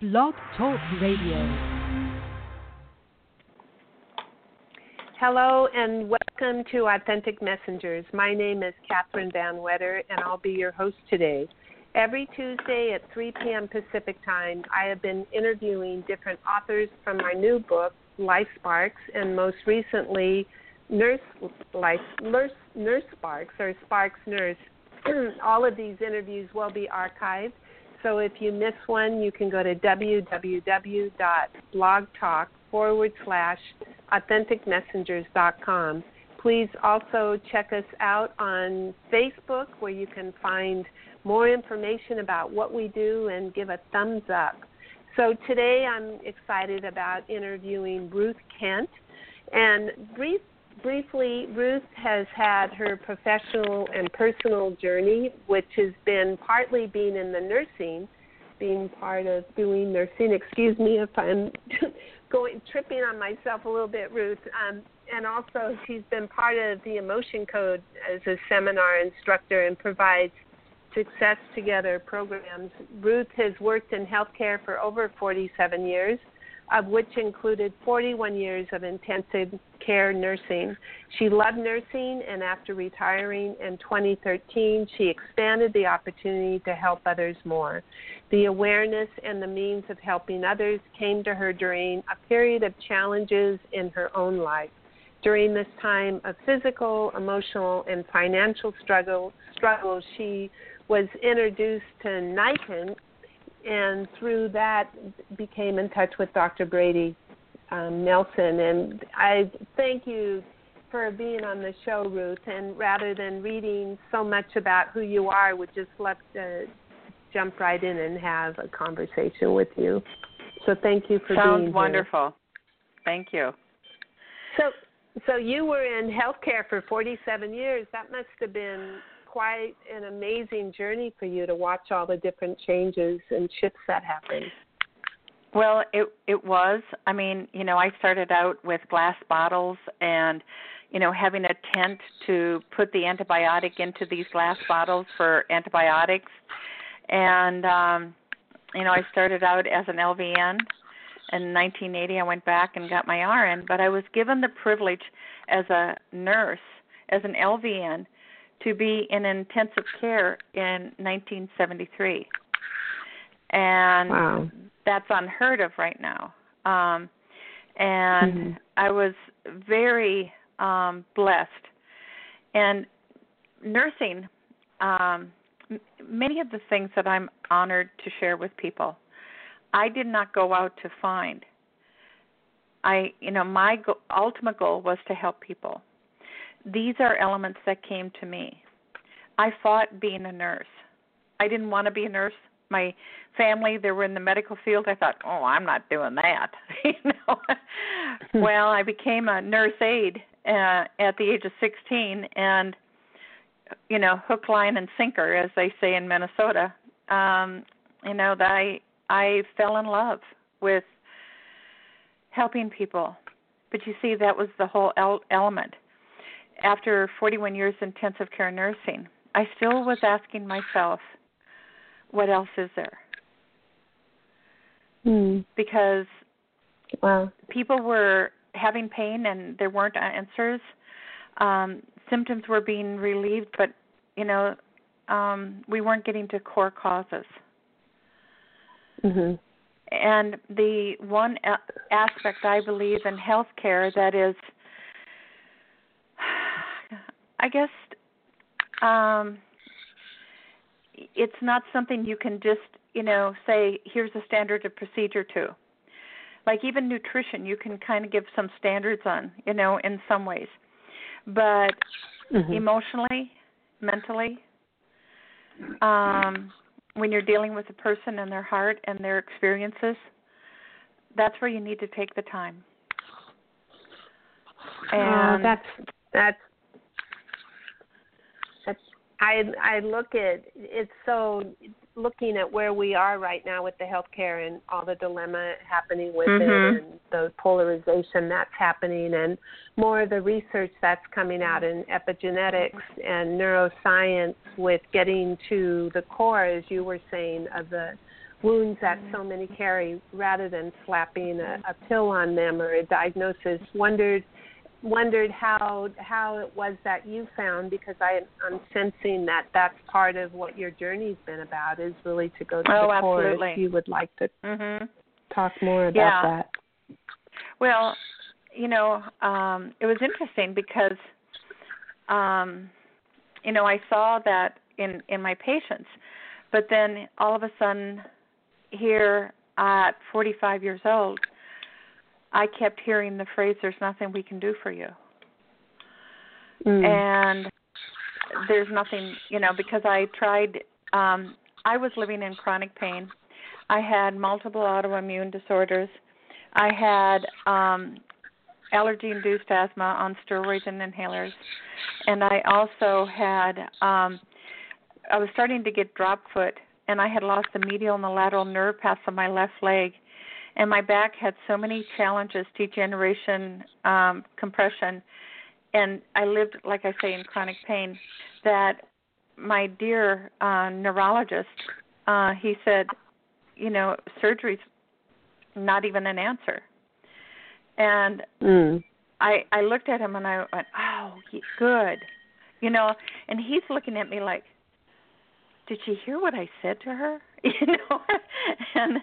Blog Talk Radio. Hello and welcome to Authentic Messengers. My name is Catherine VanWetter and I'll be your host today. Every Tuesday at 3 p.m. Pacific Time, I have been interviewing different authors from my new book, Life Sparks, and most recently, Nurse Life Nurse, Nurse Sparks or Sparks Nurse. All of these interviews will be archived. So if you miss one, you can go to www.blogtalk forward slash authenticmessengers.com. Please also check us out on Facebook where you can find more information about what we do and give a thumbs up. So today I'm excited about interviewing Ruth Kent. And brief, briefly, Ruth has had her professional and personal journey, which has been partly being in the nursing, being part of doing nursing. Excuse me if I'm going tripping on myself a little bit, Ruth. Um, and also, she's been part of the Emotion Code as a seminar instructor and provides Success Together programs. Ruth has worked in healthcare for over 47 years, of which included 41 years of intensive care nursing. She loved nursing, and after retiring in 2013, she expanded the opportunity to help others more. The awareness and the means of helping others came to her during a period of challenges in her own life. During this time of physical, emotional, and financial struggle, struggle she was introduced to Nikken, and through that became in touch with Dr. Brady um, Nelson. And I thank you for being on the show, Ruth. And rather than reading so much about who you are, would just love to jump right in and have a conversation with you. So thank you for being Sounds being wonderful. Here. Thank you. So, so you were in healthcare for 47 years. That must have been quite an amazing journey for you to watch all the different changes and shifts that happened. Well, it it was. I mean, you know, I started out with glass bottles and you know, having a tent to put the antibiotic into these glass bottles for antibiotics. And um you know, I started out as an LVN. In 1980, I went back and got my RN, but I was given the privilege as a nurse, as an LVN, to be in intensive care in 1973. And wow. that's unheard of right now. Um, and mm-hmm. I was very um, blessed. And nursing, um, m- many of the things that I'm honored to share with people, I did not go out to find. I, you know, my go- ultimate goal was to help people these are elements that came to me. I fought being a nurse. I didn't want to be a nurse. My family, they were in the medical field. I thought, oh, I'm not doing that. you know. Hmm. well, I became a nurse aide uh, at the age of 16, and you know, hook, line, and sinker, as they say in Minnesota. Um, you know, that I I fell in love with helping people. But you see, that was the whole el- element after 41 years intensive care nursing, I still was asking myself, what else is there? Hmm. Because wow. people were having pain and there weren't answers. Um, symptoms were being relieved, but you know, um, we weren't getting to core causes. Mm-hmm. And the one a- aspect I believe in healthcare that is I guess um it's not something you can just, you know, say here's a standard of procedure to. Like even nutrition, you can kind of give some standards on, you know, in some ways. But mm-hmm. emotionally, mentally, um when you're dealing with a person and their heart and their experiences, that's where you need to take the time. And oh, that's that's I I look at it's so looking at where we are right now with the healthcare and all the dilemma happening with mm-hmm. it and the polarization that's happening and more of the research that's coming out in epigenetics and neuroscience with getting to the core as you were saying of the wounds that so many carry rather than slapping a, a pill on them or a diagnosis. Wondered wondered how how it was that you found because I I'm sensing that that's part of what your journey's been about is really to go to oh, the core. Absolutely. If you would like to mm-hmm. talk more about yeah. that. Well, you know, um, it was interesting because, um, you know, I saw that in in my patients, but then all of a sudden, here at 45 years old, I kept hearing the phrase, "There's nothing we can do for you," mm. and there's nothing, you know, because I tried. Um, I was living in chronic pain. I had multiple autoimmune disorders. I had um, allergy induced asthma on steroids and inhalers. And I also had um I was starting to get drop foot and I had lost the medial and the lateral nerve paths on my left leg and my back had so many challenges, degeneration, um, compression, and I lived like I say in chronic pain that my dear uh neurologist uh he said, you know, surgery's not even an answer and mm. I I looked at him and I went, "Oh, good," you know. And he's looking at me like, "Did she hear what I said to her?" You know, and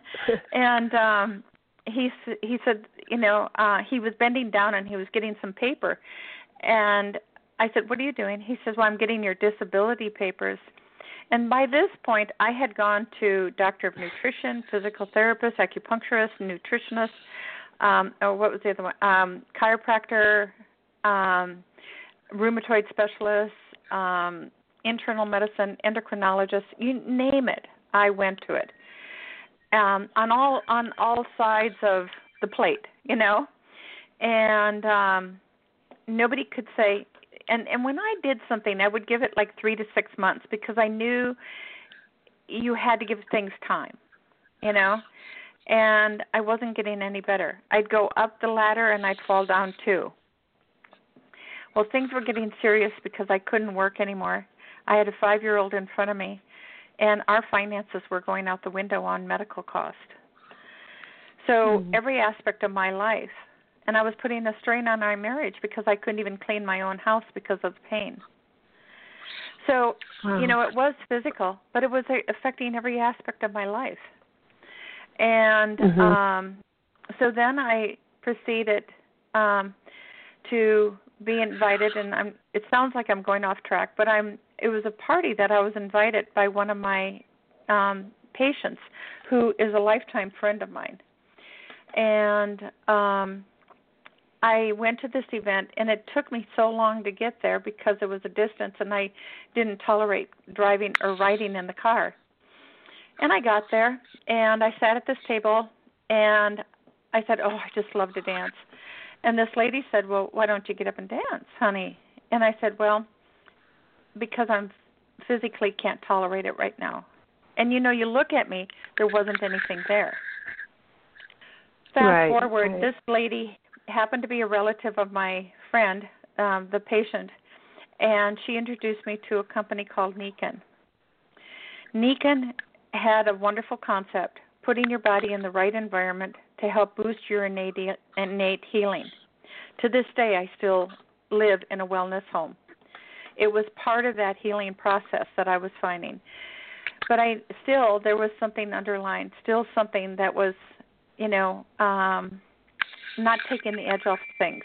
and um he he said, you know, uh he was bending down and he was getting some paper, and I said, "What are you doing?" He says, "Well, I'm getting your disability papers." And by this point, I had gone to doctor of nutrition, physical therapist, acupuncturist, nutritionist um, or what was the other one? Um, chiropractor, um, rheumatoid specialist, um, internal medicine, endocrinologist, you name it, I went to it. Um, on all on all sides of the plate, you know, and um, nobody could say. And and when I did something, I would give it like three to six months because I knew you had to give things time, you know and I wasn't getting any better. I'd go up the ladder and I'd fall down too. Well, things were getting serious because I couldn't work anymore. I had a 5-year-old in front of me and our finances were going out the window on medical cost. So, mm-hmm. every aspect of my life and I was putting a strain on our marriage because I couldn't even clean my own house because of the pain. So, wow. you know, it was physical, but it was affecting every aspect of my life and mm-hmm. um so then I proceeded um to be invited and I'm it sounds like I'm going off track, but I'm it was a party that I was invited by one of my um patients who is a lifetime friend of mine. And um I went to this event and it took me so long to get there because it was a distance and I didn't tolerate driving or riding in the car. And I got there and I sat at this table and I said, "Oh, I just love to dance." And this lady said, "Well, why don't you get up and dance, honey?" And I said, "Well, because I'm physically can't tolerate it right now." And you know, you look at me, there wasn't anything there. Fast right, forward, right. this lady happened to be a relative of my friend, um, the patient, and she introduced me to a company called Nikken. Nikken had a wonderful concept putting your body in the right environment to help boost your innate, innate healing. To this day, I still live in a wellness home. It was part of that healing process that I was finding. But I still, there was something underlying, still something that was, you know, um, not taking the edge off things.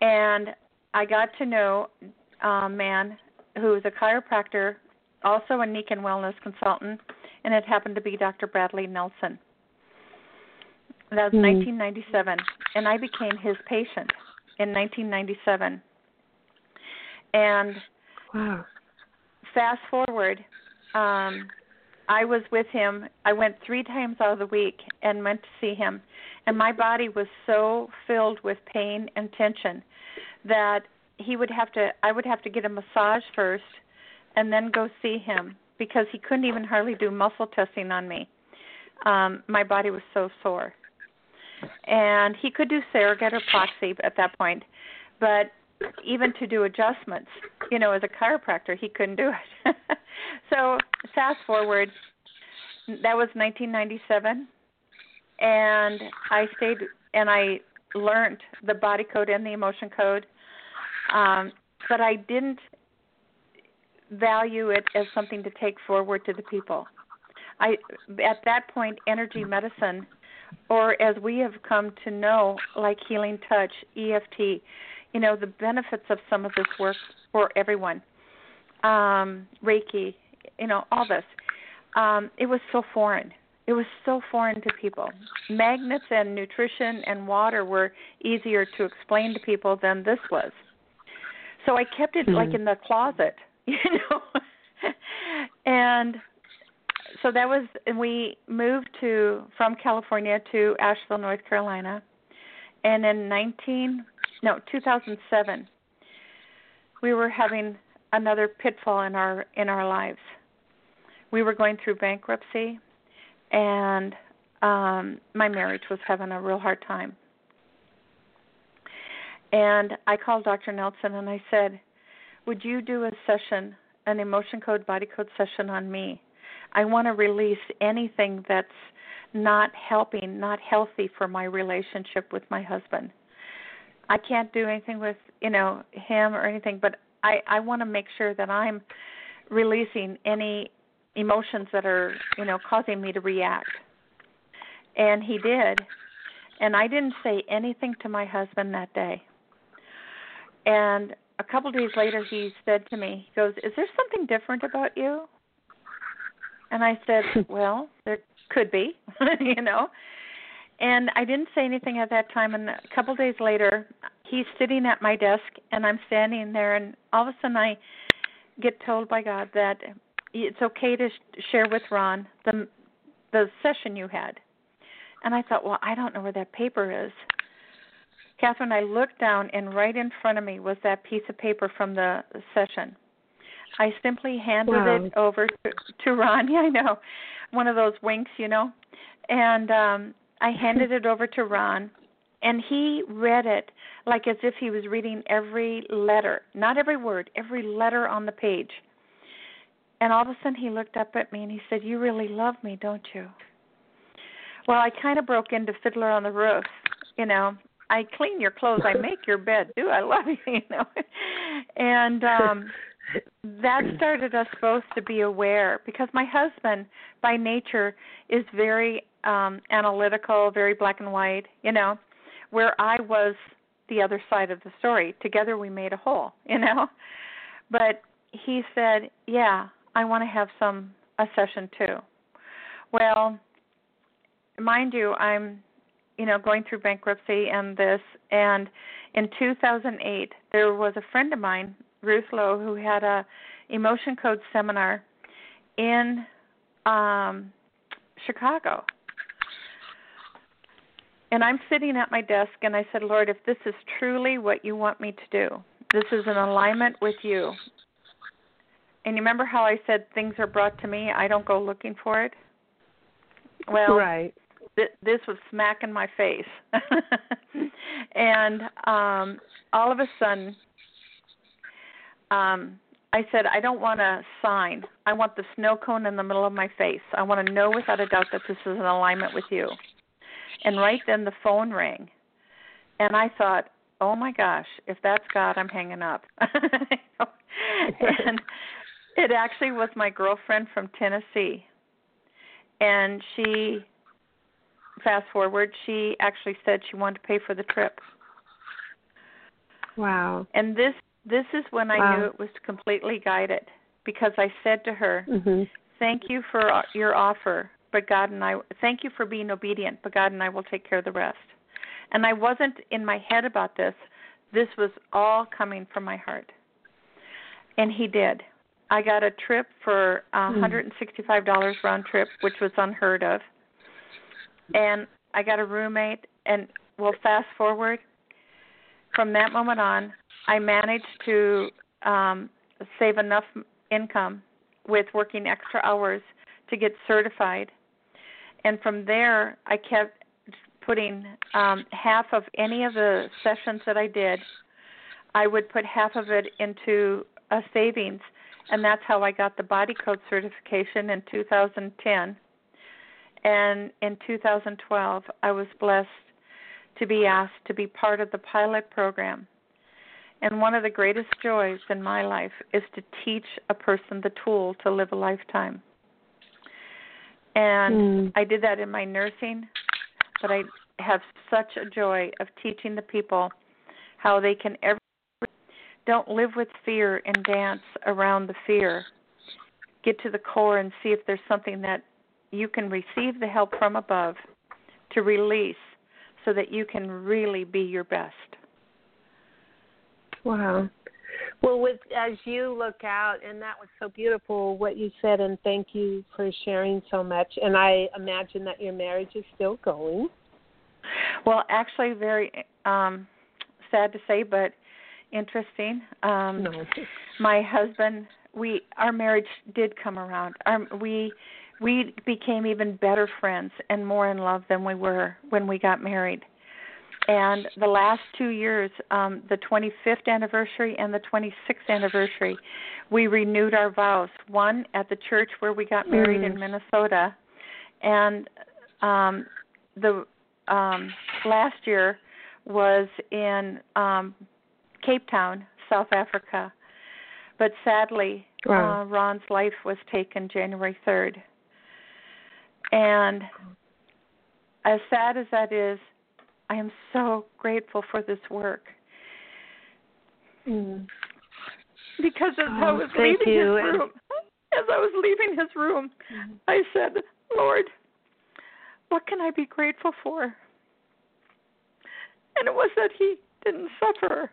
And I got to know a man who was a chiropractor also a Nikken Wellness consultant, and it happened to be Dr. Bradley Nelson. That was mm. 1997, and I became his patient in 1997. And wow. fast forward, um, I was with him. I went three times out of the week and went to see him, and my body was so filled with pain and tension that he would have to. I would have to get a massage first and then go see him because he couldn't even hardly do muscle testing on me. Um, my body was so sore. And he could do surrogate or proxy at that point, but even to do adjustments, you know, as a chiropractor, he couldn't do it. so fast forward, that was 1997, and I stayed and I learned the body code and the emotion code, um, but I didn't value it as something to take forward to the people. I at that point energy medicine or as we have come to know like healing touch, EFT, you know, the benefits of some of this work for everyone. Um, Reiki, you know, all this. Um, it was so foreign. It was so foreign to people. Magnets and nutrition and water were easier to explain to people than this was. So I kept it mm-hmm. like in the closet, you know. and so that was and we moved to from California to Asheville, North Carolina. And in 19 no, 2007 we were having another pitfall in our in our lives. We were going through bankruptcy and um my marriage was having a real hard time. And I called Dr. Nelson and I said, "Would you do a session, an emotion code body code session on me?" I want to release anything that's not helping, not healthy for my relationship with my husband. I can't do anything with, you know, him or anything, but I I want to make sure that I'm releasing any emotions that are, you know, causing me to react. And he did. And I didn't say anything to my husband that day. And a couple days later he said to me, he goes, "Is there something different about you?" And I said, Well, there could be, you know. And I didn't say anything at that time. And a couple days later, he's sitting at my desk, and I'm standing there, and all of a sudden I get told by God that it's okay to share with Ron the the session you had. And I thought, well, I don't know where that paper is. Catherine, I looked down, and right in front of me was that piece of paper from the session. I simply handed wow. it over to, to Ron. Yeah, I know, one of those winks, you know, and um I handed it over to Ron, and he read it like as if he was reading every letter, not every word, every letter on the page. And all of a sudden, he looked up at me and he said, "You really love me, don't you?" Well, I kind of broke into Fiddler on the Roof, you know. I clean your clothes, I make your bed. Do I love you, you know? And um that started us both to be aware because my husband by nature is very um analytical very black and white you know where i was the other side of the story. Together we made a whole you know? But he said yeah i want to have some a session too. Well mind you i'm you know going through bankruptcy and this and in 2008 there was a friend of mine Ruth Lowe, who had a emotion code seminar in um, Chicago. And I'm sitting at my desk and I said, Lord, if this is truly what you want me to do, this is an alignment with you. And you remember how I said things are brought to me, I don't go looking for it? Well, right. Th- this was smack in my face. and um all of a sudden um, I said, I don't want a sign. I want the snow cone in the middle of my face. I want to know without a doubt that this is in alignment with you. And right then the phone rang. And I thought, oh my gosh, if that's God, I'm hanging up. and it actually was my girlfriend from Tennessee. And she, fast forward, she actually said she wanted to pay for the trip. Wow. And this this is when I wow. knew it was completely guided because I said to her, mm-hmm. "Thank you for your offer, but God and I thank you for being obedient, but God and I will take care of the rest." And I wasn't in my head about this. This was all coming from my heart. And he did. I got a trip for $165 mm. round trip, which was unheard of. And I got a roommate and well fast forward from that moment on, I managed to um, save enough income with working extra hours to get certified. And from there, I kept putting um, half of any of the sessions that I did, I would put half of it into a savings. And that's how I got the body code certification in 2010. And in 2012, I was blessed to be asked to be part of the pilot program. And one of the greatest joys in my life is to teach a person the tool to live a lifetime. And mm. I did that in my nursing, but I have such a joy of teaching the people how they can ever don't live with fear and dance around the fear. Get to the core and see if there's something that you can receive the help from above to release so that you can really be your best. Wow. Well, with as you look out, and that was so beautiful what you said, and thank you for sharing so much. And I imagine that your marriage is still going. Well, actually, very um sad to say, but interesting. Um no. My husband, we our marriage did come around. Our, we we became even better friends and more in love than we were when we got married. And the last two years, um, the 25th anniversary and the 26th anniversary, we renewed our vows. One at the church where we got married mm. in Minnesota, and um, the um, last year was in um, Cape Town, South Africa. But sadly, wow. uh, Ron's life was taken January 3rd. And as sad as that is, I am so grateful for this work. Mm. Because as oh, I was leaving his room, as I was leaving his room, mm. I said, Lord, what can I be grateful for? And it was that he didn't suffer.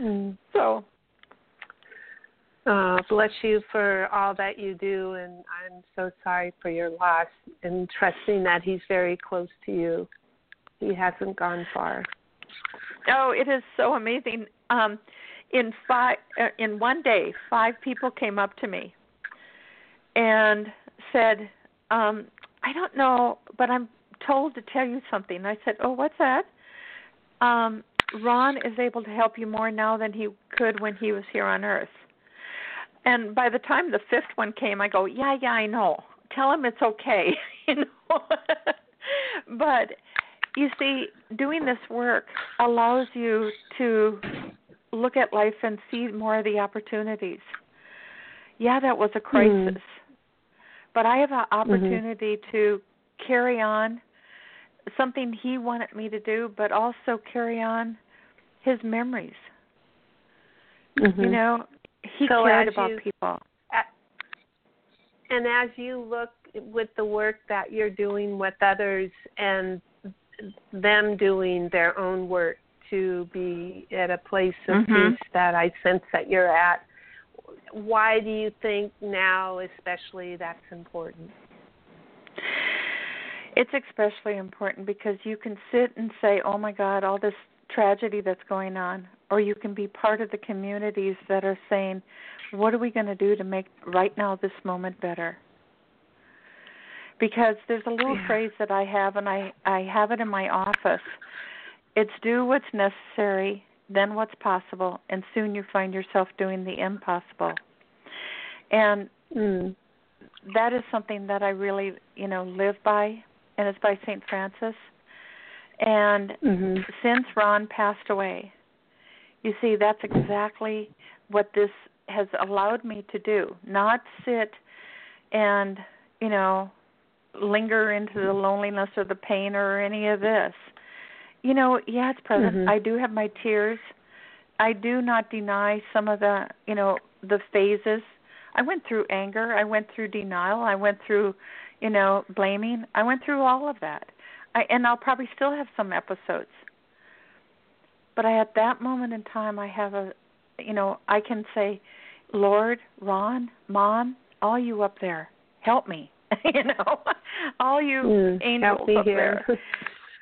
Mm. So uh, bless you for all that you do, and I'm so sorry for your loss, and trusting that He's very close to you. He hasn't gone far. Oh, it is so amazing. Um, in five, uh, in one day, five people came up to me and said, um, "I don't know, but I'm told to tell you something." I said, "Oh, what's that?" Um, Ron is able to help you more now than he could when he was here on Earth. And by the time the fifth one came, I go, "Yeah, yeah, I know. Tell him it's okay." you know. but you see, doing this work allows you to look at life and see more of the opportunities. Yeah, that was a hmm. crisis, mm. but I have an mm-hmm. opportunity mm-hmm. to carry on something he wanted me to do, but also carry on his memories. Mm-hmm. You know, he so cared about you, people. And as you look with the work that you're doing with others and them doing their own work to be at a place of mm-hmm. peace that I sense that you're at. Why do you think now, especially, that's important? It's especially important because you can sit and say, oh my God, all this tragedy that's going on, or you can be part of the communities that are saying, what are we going to do to make right now this moment better? Because there's a little yeah. phrase that I have and I I have it in my office. It's do what's necessary, then what's possible, and soon you find yourself doing the impossible. And mm. that is something that I really, you know, live by and it's by St. Francis. And mm-hmm. since Ron passed away, you see that's exactly what this has allowed me to do. Not sit and, you know, linger into the loneliness or the pain or any of this. You know, yeah, it's present. Mm-hmm. I do have my tears. I do not deny some of the, you know, the phases. I went through anger. I went through denial. I went through, you know, blaming. I went through all of that. I and I'll probably still have some episodes. But I at that moment in time I have a you know, I can say, Lord, Ron, Mom, all you up there, help me. you know, all you mm, angels up here. there.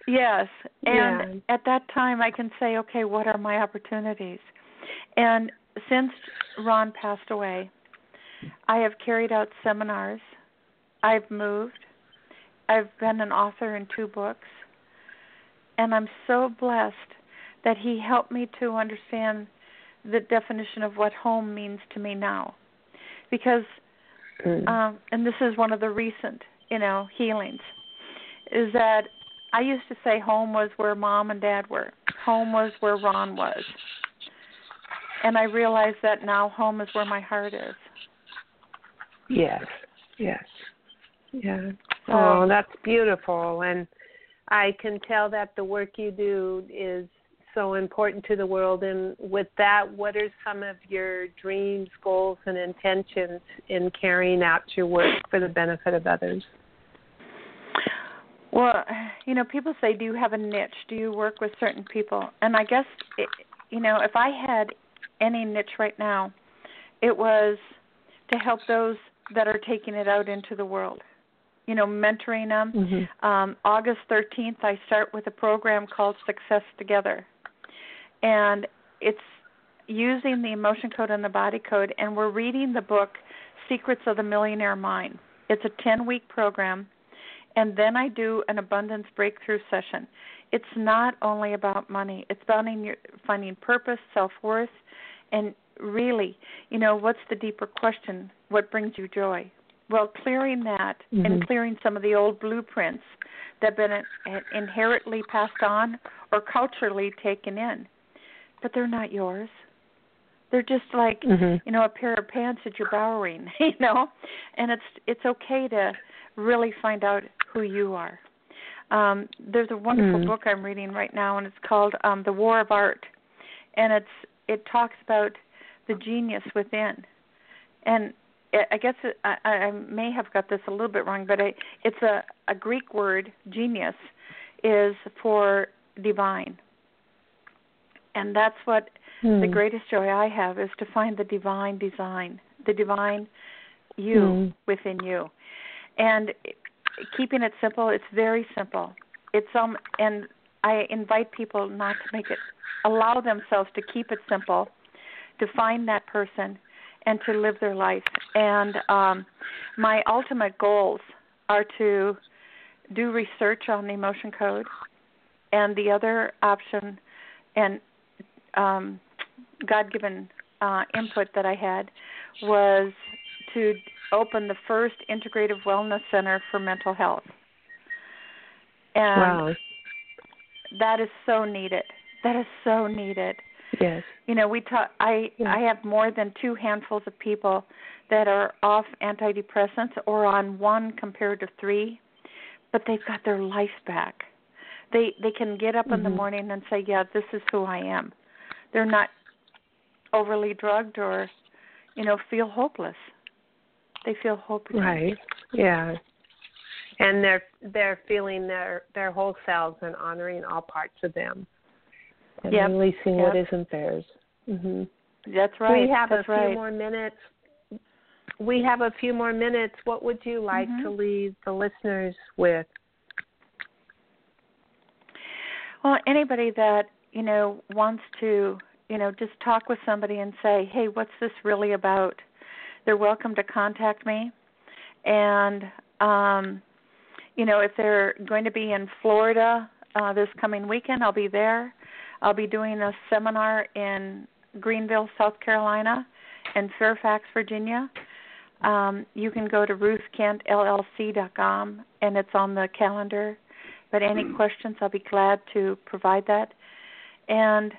Yes, and yeah. at that time I can say, okay, what are my opportunities? And since Ron passed away, I have carried out seminars. I've moved. I've been an author in two books. And I'm so blessed that he helped me to understand the definition of what home means to me now. Because Mm. Um, and this is one of the recent you know, healings is that I used to say home was where mom and dad were. Home was where Ron was. And I realize that now home is where my heart is. Yes. Yes. Yeah. Oh, that's beautiful and I can tell that the work you do is so important to the world. And with that, what are some of your dreams, goals, and intentions in carrying out your work for the benefit of others? Well, you know, people say, "Do you have a niche? Do you work with certain people?" And I guess, it, you know, if I had any niche right now, it was to help those that are taking it out into the world. You know, mentoring them. Mm-hmm. Um, August 13th, I start with a program called Success Together and it's using the emotion code and the body code and we're reading the book Secrets of the Millionaire Mind. It's a 10 week program and then I do an abundance breakthrough session. It's not only about money. It's about finding purpose, self-worth and really, you know, what's the deeper question? What brings you joy? Well, clearing that mm-hmm. and clearing some of the old blueprints that have been inherently passed on or culturally taken in but they're not yours. They're just like mm-hmm. you know a pair of pants that you're borrowing, you know, and it's it's okay to really find out who you are. Um, there's a wonderful mm. book I'm reading right now, and it's called um, The War of Art, and it's it talks about the genius within, and I guess it, I, I may have got this a little bit wrong, but I, it's a, a Greek word, genius, is for divine and that's what mm. the greatest joy I have is to find the divine design, the divine you mm. within you. And keeping it simple, it's very simple. It's um and I invite people not to make it allow themselves to keep it simple, to find that person and to live their life. And um my ultimate goals are to do research on the emotion code and the other option and um, God given uh, input that I had was to open the first integrative wellness center for mental health. And wow. that is so needed. That is so needed. Yes. You know, we talk I. I have more than two handfuls of people that are off antidepressants or on one compared to 3, but they've got their life back. They they can get up mm-hmm. in the morning and say, "Yeah, this is who I am." They're not overly drugged or you know feel hopeless. They feel hopeless. Right. Yeah. And they're they're feeling their their whole selves and honoring all parts of them. And yep. releasing yep. what isn't theirs. Mhm that's right. we have that's a right. few more minutes. We have a few more minutes. What would you like mm-hmm. to leave the listeners with? Well anybody that you know wants to you know just talk with somebody and say hey what's this really about? They're welcome to contact me. And um you know if they're going to be in florida uh this coming weekend i'll be there. I'll be doing a seminar in greenville south carolina and fairfax virginia. Um you can go to ruthkentllc.com and it's on the calendar. But any questions i'll be glad to provide that and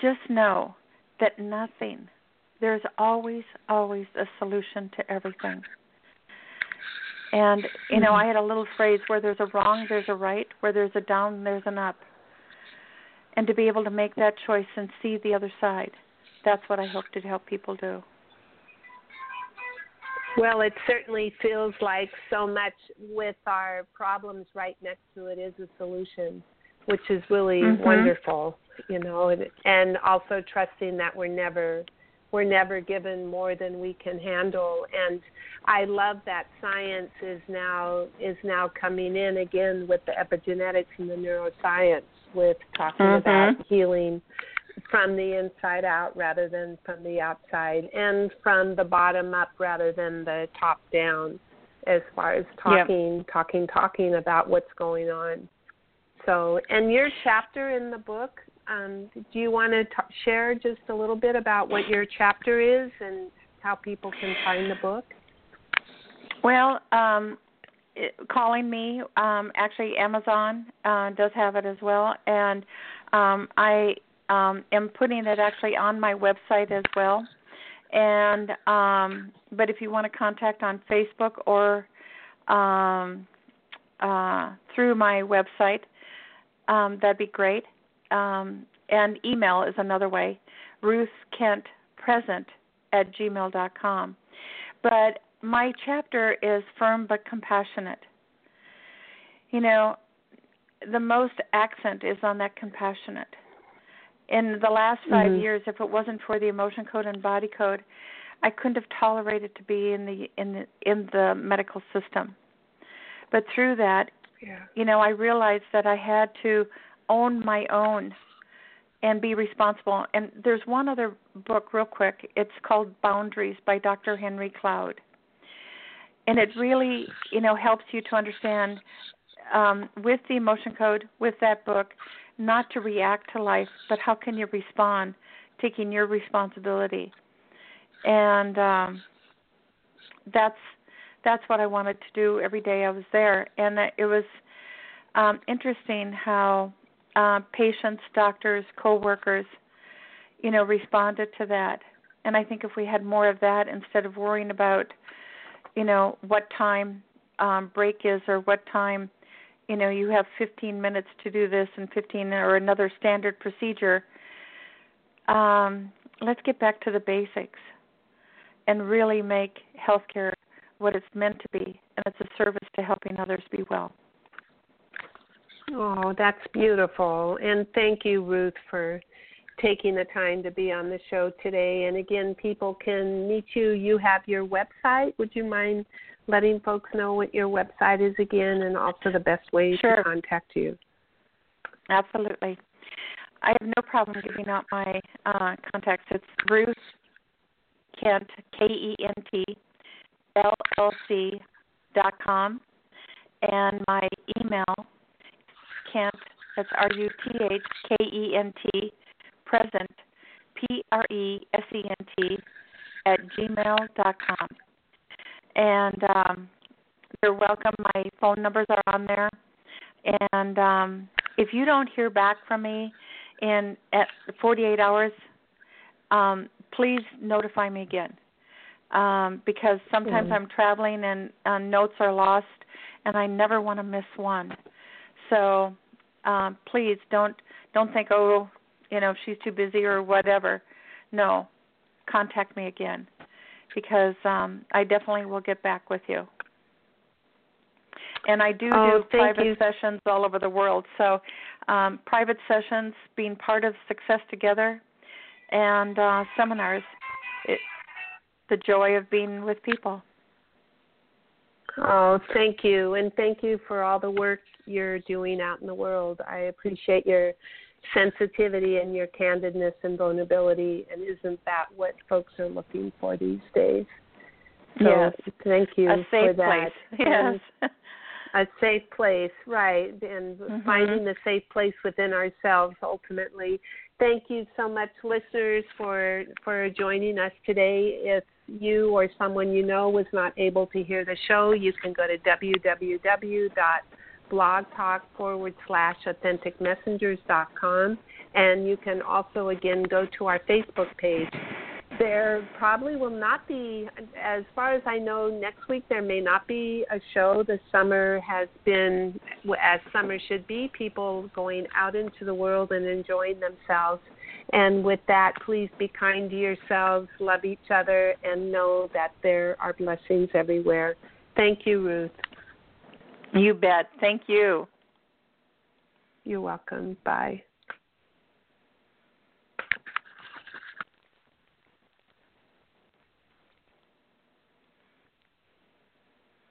just know that nothing, there's always, always a solution to everything. And, you know, Mm-hmm. I had a little phrase where there's a wrong, there's a right, where there's a down, there's an up. And to be able to make that choice and see the other side, that's what I hope to help people do. Well, it certainly feels like so much with our problems right next to it is a solution which is really mm-hmm. wonderful, you know, and, and also trusting that we're never we're never given more than we can handle and I love that science is now is now coming in again with the epigenetics and the neuroscience with talking mm-hmm. about healing from the inside out rather than from the outside and from the bottom up rather than the top down as far as talking yep. talking talking about what's going on so, and your chapter in the book, um, do you want to t- share just a little bit about what your chapter is and how people can find the book? Well, um, calling me. Um, actually, Amazon uh, does have it as well, and um, I um, am putting it actually on my website as well. And um, but if you want to contact on Facebook or um, uh, through my website, um, that'd be great. Um, and email is another way. Ruth Kent Present at gmail.com. But my chapter is firm but compassionate. You know, the most accent is on that compassionate. In the last 5 mm-hmm. years, if it wasn't for the emotion code and body code, I couldn't have tolerated to be in the in the in the medical system. But through that, yeah. you know, I realized that I had to own my own and be responsible. And there's one other book, real quick. It's called Boundaries by Dr. Henry Cloud, and it really, you know, helps you to understand um, with the emotion code, with that book, not to react to life, but how can you respond, taking your responsibility. And um, that's that's what I wanted to do every day I was there, and it was um, interesting how uh, patients, doctors, coworkers, you know, responded to that. And I think if we had more of that instead of worrying about, you know, what time um, break is or what time, you know, you have 15 minutes to do this and 15 or another standard procedure. Um, let's get back to the basics and really make healthcare what it's meant to be, and it's a service to helping others be well. Oh, that's beautiful. And thank you, Ruth, for taking the time to be on the show today. And again, people can meet you. You have your website. Would you mind letting folks know what your website is again and also the best ways sure. to contact you? Absolutely. I have no problem giving out my uh, contacts. It's Ruth Kent, K E N T, L L C dot com, and my email Kent, that's R U T H K E N T, present, P R E S E N T, at gmail dot com. And um, you're welcome. My phone numbers are on there. And um, if you don't hear back from me in at 48 hours, um, please notify me again. Um, because sometimes mm. I'm traveling and uh, notes are lost, and I never want to miss one. So um, please don't don't think oh you know she's too busy or whatever. No, contact me again because um, I definitely will get back with you. And I do oh, do private you. sessions all over the world. So um, private sessions, being part of Success Together, and uh, seminars. It, the joy of being with people. Oh, thank you. And thank you for all the work you're doing out in the world. I appreciate your sensitivity and your candidness and vulnerability. And isn't that what folks are looking for these days? So yes. thank you a safe for that. Place. Yes. a safe place, right, and mm-hmm. finding the safe place within ourselves ultimately. Thank you so much, listeners, for for joining us today. If you or someone you know was not able to hear the show, you can go to www.blogtalk forward slash authenticmessengers.com, and you can also again go to our Facebook page there probably will not be, as far as I know, next week there may not be a show. The summer has been, as summer should be, people going out into the world and enjoying themselves. And with that, please be kind to yourselves, love each other, and know that there are blessings everywhere. Thank you, Ruth. You bet. Thank you. You're welcome. Bye.